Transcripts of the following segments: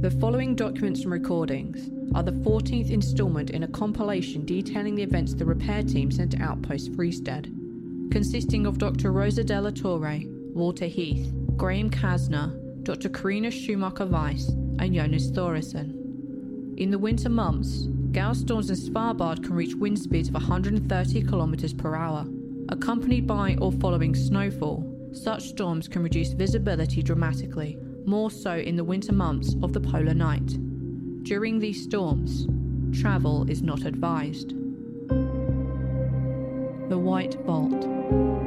The following documents and recordings are the 14th instalment in a compilation detailing the events the repair team sent to Outpost Fristed, consisting of Dr. Rosa De La Torre, Walter Heath, Graham Casner, Dr. Karina Schumacher Weiss, and Jonas Þórirsson. In the winter months, gale storms in Svalbard can reach wind speeds of 130 km per hour. Accompanied by or following snowfall, such storms can reduce visibility dramatically, more so in the winter months of the polar night. During these storms, travel is not advised. The White Vault.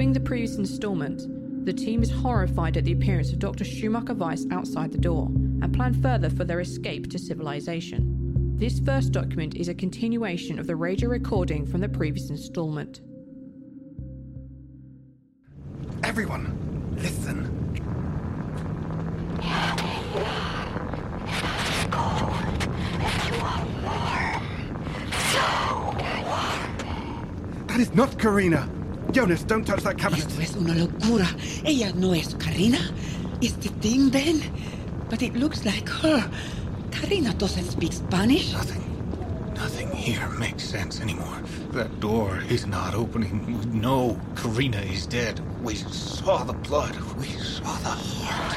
Following the previous installment, the team is horrified at the appearance of Dr. Schumacher Weiss outside the door and plan further for their escape to civilization. This first document is a continuation of the radio recording from the previous installment. Everyone, listen. That is not Karina. Jonas, don't touch that cabinet. Esto es una locura. Ella no es Karina. Is the thing then? But it looks like her. Karina doesn't speak Spanish. Nothing. Nothing here makes sense anymore. That door is not opening. We know Karina is dead. We saw the blood. We saw the heart.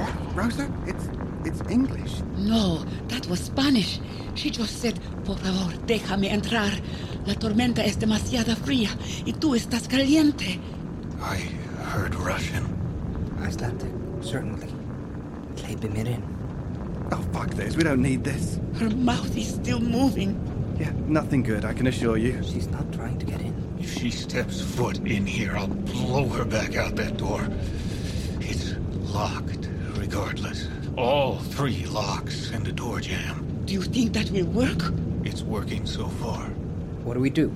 What, Rosa? It's it's English. No, that was Spanish. She just said, por favor, déjame entrar. La tormenta es demasiado fría y tú estás caliente. I heard Russian. Icelandic, certainly. Släpp mig in. Oh fuck this. We don't need this. Her mouth is still moving. Yeah, nothing good. I can assure you. She's not trying to get in. If she steps foot in here, I'll blow her back out that door. It's locked, regardless. All three locks and a door jam. Do you think that will work? It's working so far. What do we do?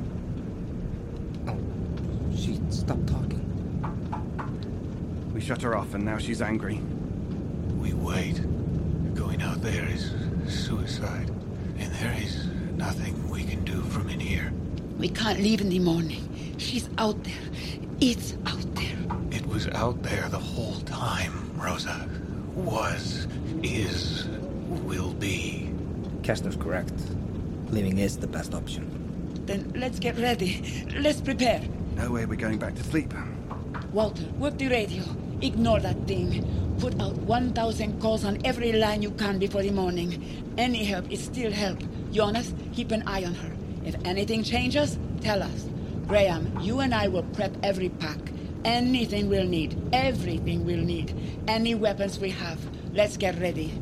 Oh, she stopped talking. We shut her off, and now she's angry. We wait. Going out there is suicide. And there is nothing we can do from in here. We can't leave in the morning. She's out there. It's out there. It was out there the whole time, Rosa. Was, is, will be. Kester's correct. Leaving is the best option. Then let's get ready. Let's prepare. No way we're going back to sleep. Walter, work the radio. Ignore that thing. Put out 1,000 calls on every line you can before the morning. Any help is still help. Jonas, keep an eye on her. If anything changes, tell us. Graham, you and I will prep every pack. Anything we'll need. Everything we'll need. Any weapons we have. Let's get ready.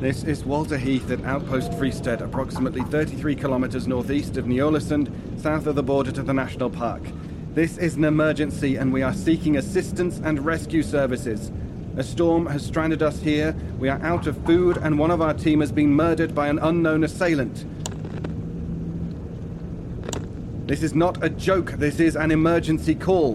This is Walter Heath at Outpost Fristed, approximately 33 kilometers northeast of Ny-Ålesund, south of the border to the national park. This is an emergency, and we are seeking assistance and rescue services. A storm has stranded us here. We are out of food, and one of our team has been murdered by an unknown assailant. This is not a joke. This is an emergency call.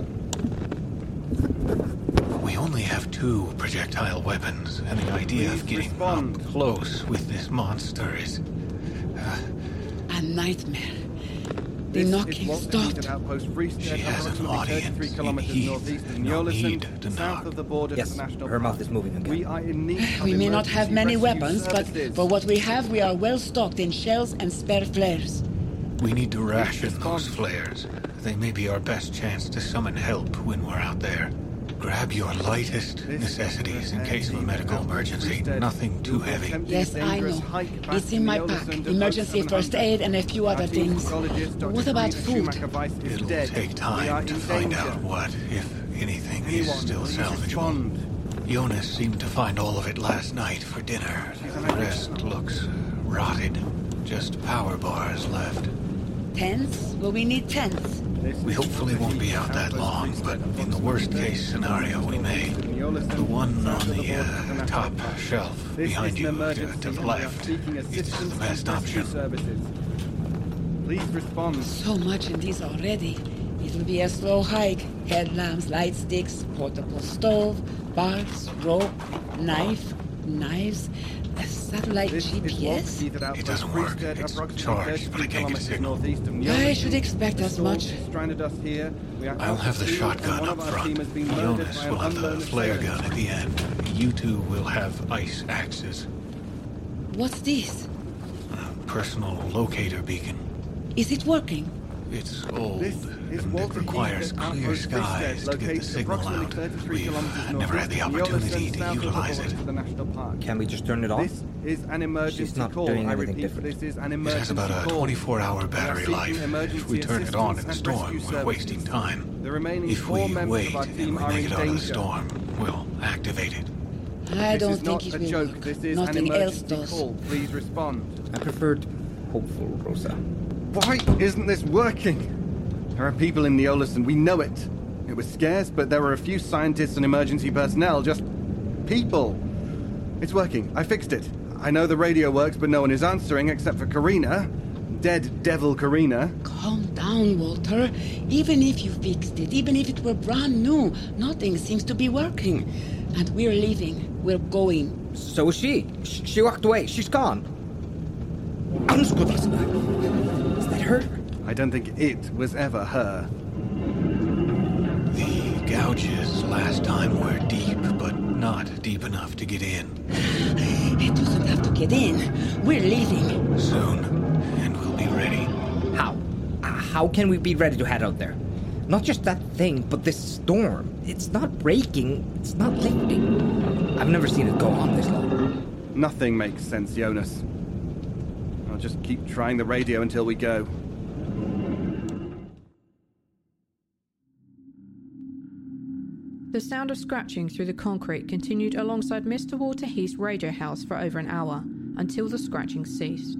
We only have two projectile weapons, and the idea Please of getting respond. up close with this monster is. Uh, a nightmare. The This knocking stopped. at Outpost Fristed, She has an approximately audience 33 in kilometers Heath. northeast No need to knock. of the border Yes, to the national her mouth is moving again. We are in need We may not have many rescue weapons, but for what we have, we are well stocked in shells and spare flares. We need to ration those flares. They may be our best chance to summon help when we're out there. Grab your lightest necessities in case of a medical emergency. Nothing too heavy. Yes, a I dangerous know. It's in my pack. Emergency first aid and a few other things. What about food? Schumacher Weiss is It'll take time to find out what, if anything, is still salvageable. Jonas seemed to find all of it last night for dinner. The rest looks rotted. Just power bars left. Tents? Well, we need tents. We hopefully won't be out that long, but in the worst case scenario, we may. The one on the uh, top shelf behind you uh, to the left is the best option. Please respond. So much in these already. It'll be a slow hike. Headlamps, light sticks, portable stove, barks, rope, knife, knives, a satellite This GPS. It doesn't work. It's approximately charged, but I can't get a signal. I should expect The as much. Stranded us here. I'll have the out at sea, shotgun up front. team has been murdered Jonas will have the flare gun at the end. You two will have ice axes. What's this? A personal locator beacon. Is it working? It's old, This is and Walter it requires clear skies Fristed, to get the located signal approximately out. 33 We've uh, never had the opportunity to south of the utilize it. to the national park. Can we just turn it off? This is an emergency She's not call. doing I anything repeat, different. this is an It emergency has about a call. 24-hour battery life. If we turn it on in a assistance and storm, we're wasting time. The remaining If we members wait and we make it out of the danger. storm, we'll activate it. I This don't is think not it a will joke. work. This is Nothing an else emergency does. call. Please respond. I preferred hopeful, Rosa. Why isn't this working? There are people in the Ny-Ålesund we know it. It was scarce, but there were a few scientists and emergency personnel, just people. It's working. I fixed it. I know the radio works, but no one is answering except for Karina. Dead devil Karina. Calm down, Walter. Even if you fixed it, even if it were brand new, nothing seems to be working. And we're leaving. We're going. So is she. She walked away. She's gone. Anskulasna. Is that her? I don't think it was ever her. The gouges last time were deep, but not deep enough to get in. It doesn't have to get in. We're leaving. Soon, and we'll be ready. How? Uh, How can we be ready to head out there? Not just that thing, but this storm. It's not breaking. It's not lifting. I've never seen it go on this long. Nothing makes sense, Jonas. I'll just keep trying the radio until we go. The sound of scratching through the concrete continued alongside Mr. Walter Heath's radio house for over an hour until the scratching ceased.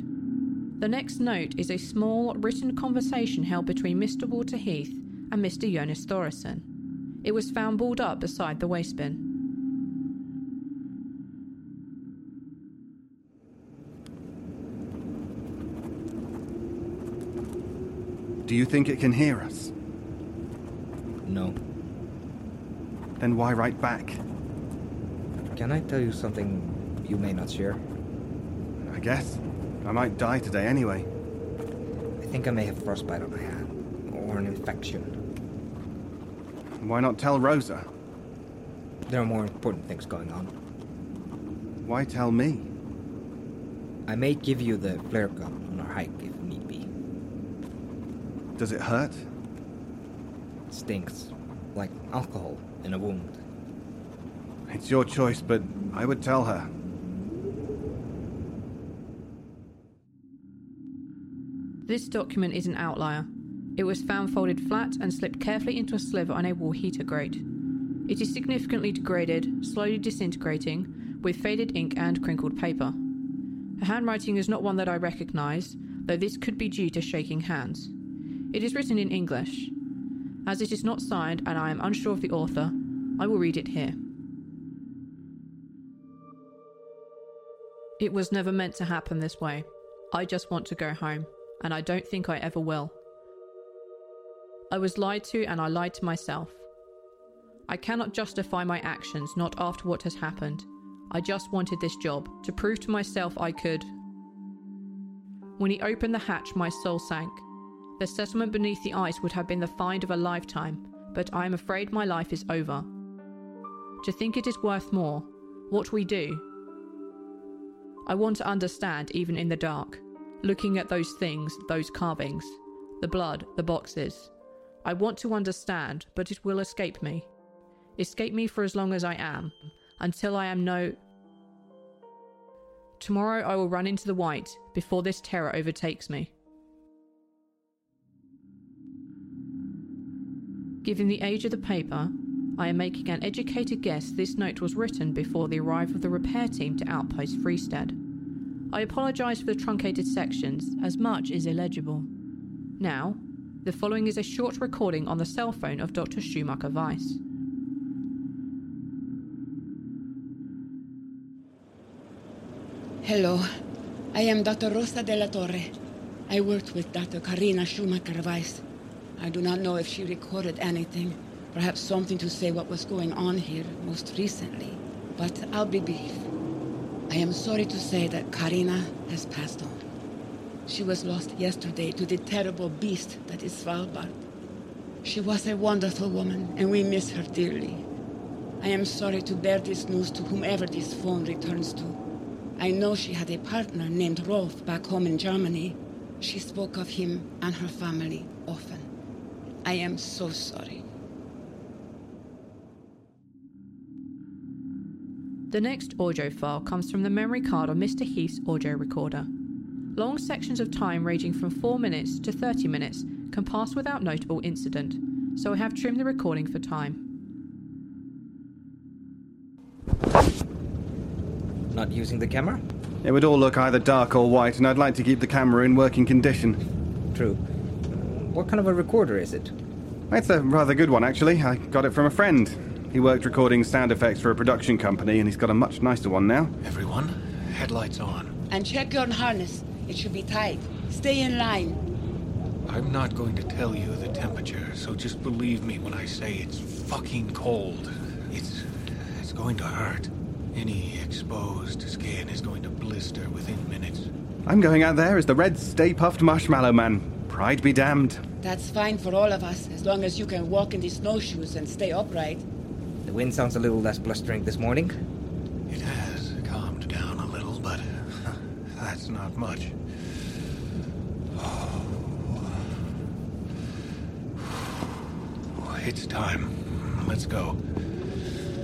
The next note is a small written conversation held between Mr. Walter Heath and Mr. Jonas Þórirsson. It was found balled up beside the waste bin. Do you think it can hear us? No. Then why write back? Can I tell you something you may not share? I guess. I might die today anyway. I think I may have frostbite on my hand. Or an infection. Why not tell Rosa? There are more important things going on. Why tell me? I may give you the flare gun on our hike if need be. Does it hurt? It stinks. Like alcohol in a wound. It's your choice, but I would tell her. This document is an outlier. It was found folded flat and slipped carefully into a sliver on a wall heater grate. It is significantly degraded, slowly disintegrating, with faded ink and crinkled paper. Her handwriting is not one that I recognise, though this could be due to shaking hands. It is written in English. As it is not signed and I am unsure of the author, I will read it here. It was never meant to happen this way. I just want to go home, and I don't think I ever will. I was lied to, and I lied to myself. I cannot justify my actions, not after what has happened. I just wanted this job, to prove to myself I could. When he opened the hatch, my soul sank. The settlement beneath the ice would have been the find of a lifetime, but I am afraid my life is over. To think it is worth more, what we do. I want to understand, even in the dark, looking at those things, those carvings, the blood, the boxes. I want to understand, but it will escape me. Escape me for as long as I am, until I am no. Tomorrow I will run into the white before this terror overtakes me. Given the age of the paper, I am making an educated guess this note was written before the arrival of the repair team to Outpost Fristed. I apologise for the truncated sections, as much is illegible. Now, the following is a short recording on the cell phone of Dr. Schumacher Weiss. Hello, I am Dr. Rosa de la Torre. I worked with Dr. Karina Schumacher Weiss. I do not know if she recorded anything, perhaps something to say what was going on here most recently, but I'll be brief. I am sorry to say that Karina has passed on. She was lost yesterday to the terrible beast that is Svalbard. She was a wonderful woman, and we miss her dearly. I am sorry to bear this news to whomever this phone returns to. I know she had a partner named Rolf back home in Germany. She spoke of him and her family often. I am so sorry. The next audio file comes from the memory card on Mr. Heath's audio recorder. Long sections of time ranging from 4 minutes to 30 minutes can pass without notable incident, so I have trimmed the recording for time. Not using the camera? It would all look either dark or white, and I'd like to keep the camera in working condition. True. What kind of a recorder is it? It's a rather good one, actually. I got it from a friend. He worked recording sound effects for a production company, and he's got a much nicer one now. Everyone, headlights on. And check your harness. It should be tight. Stay in line. I'm not going to tell you the temperature, so just believe me when I say it's fucking cold. It's. it's going to hurt. Any exposed skin is going to blister within minutes. I'm going out there as the red Stay Puft Marshmallow Man. Pride be damned. That's fine for all of us, as long as you can walk in these snowshoes and stay upright. The wind sounds a little less blustering this morning. It has calmed down a little, but that's not much. Oh, it's time. Let's go.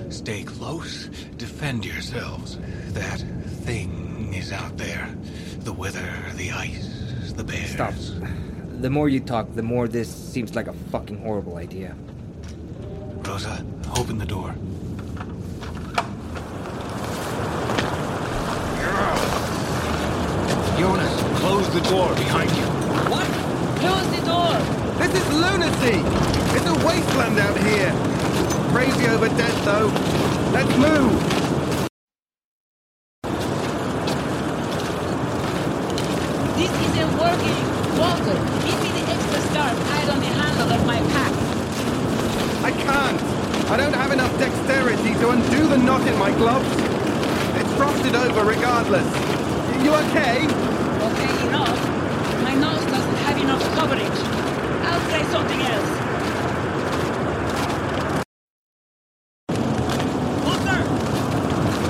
Stay close. Defend yourselves. That thing is out there. The weather, the ice, the bears. Stop. The more you talk, the more this seems like a fucking horrible idea. Rosa, open the door. Jonas, close the door behind you. What? Close the door! This is lunacy! It's a wasteland out here! Crazy over death, though. Let's move! This isn't working! Walter, give me the extra star tied on the handle of my pack. I can't! I don't have enough dexterity to undo the knot in my gloves. Over regardless. You okay? Okay enough. My nose doesn't have enough coverage. I'll try something else. Walter!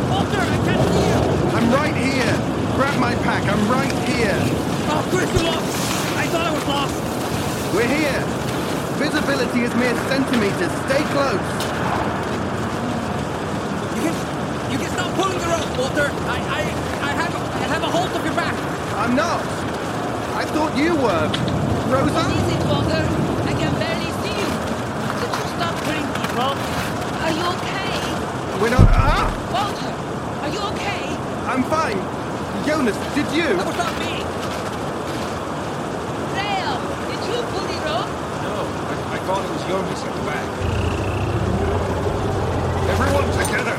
Walter, I can't see you! I'm right here. Grab my pack. I'm right here. Oh, Chris, you lost! I thought I was lost! We're here. Visibility is mere centimeters. Stay close. You can, you can stop pulling the rope, Walter. I, I, I have, a, I have a hold of your back. I'm not. I thought you were. What Rosa? is it, Walter? I can barely see you. Could you stop putting the rope? Are you okay? We're not. Ah! Walter, are you okay? I'm fine. Jonas, did you? That was not me. Graham, did you pull the rope? No, I, I thought it was Jonas at the back. Everyone together!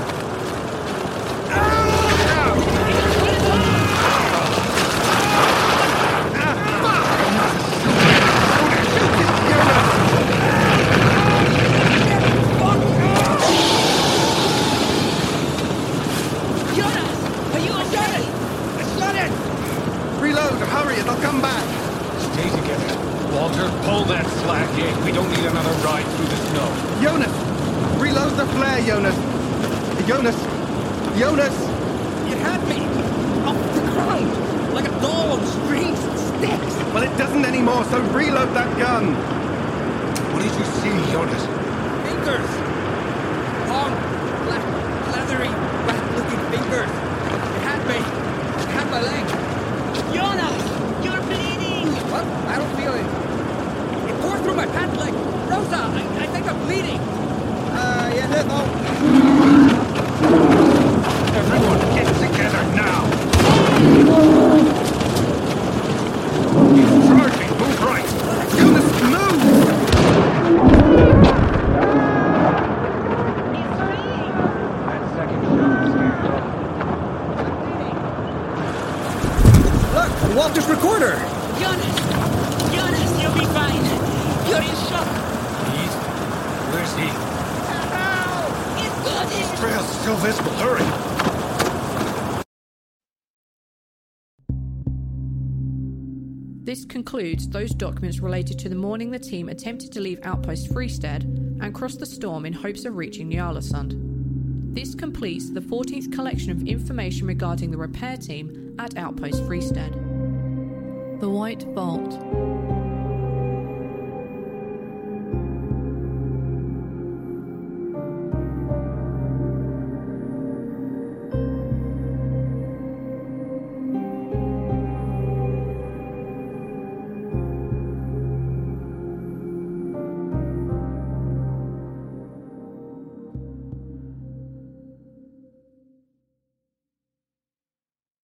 Jonas, are you okay? Shut it! Reload, hurry, it'll come back. Stay together. Walter, pull that slack in. We don't need another ride through the snow. Jonas! Reload the flare, Jonas! Jonas! Jonas! You had me off the ground like a doll on strings and sticks. Well, it doesn't anymore, so reload that gun! What did you see, Jonas? Fingers. Walter's recorder! Jonas! Jonas, you'll be fine! You're in shock! He's... Where's he? Help! It's good! His trail's still visible. Hurry! This concludes those documents related to the morning the team attempted to leave Outpost Fristed and cross the storm in hopes of reaching Ny-Ålesund. This completes the 14th collection of information regarding the repair team at Outpost Fristed. The White Vault.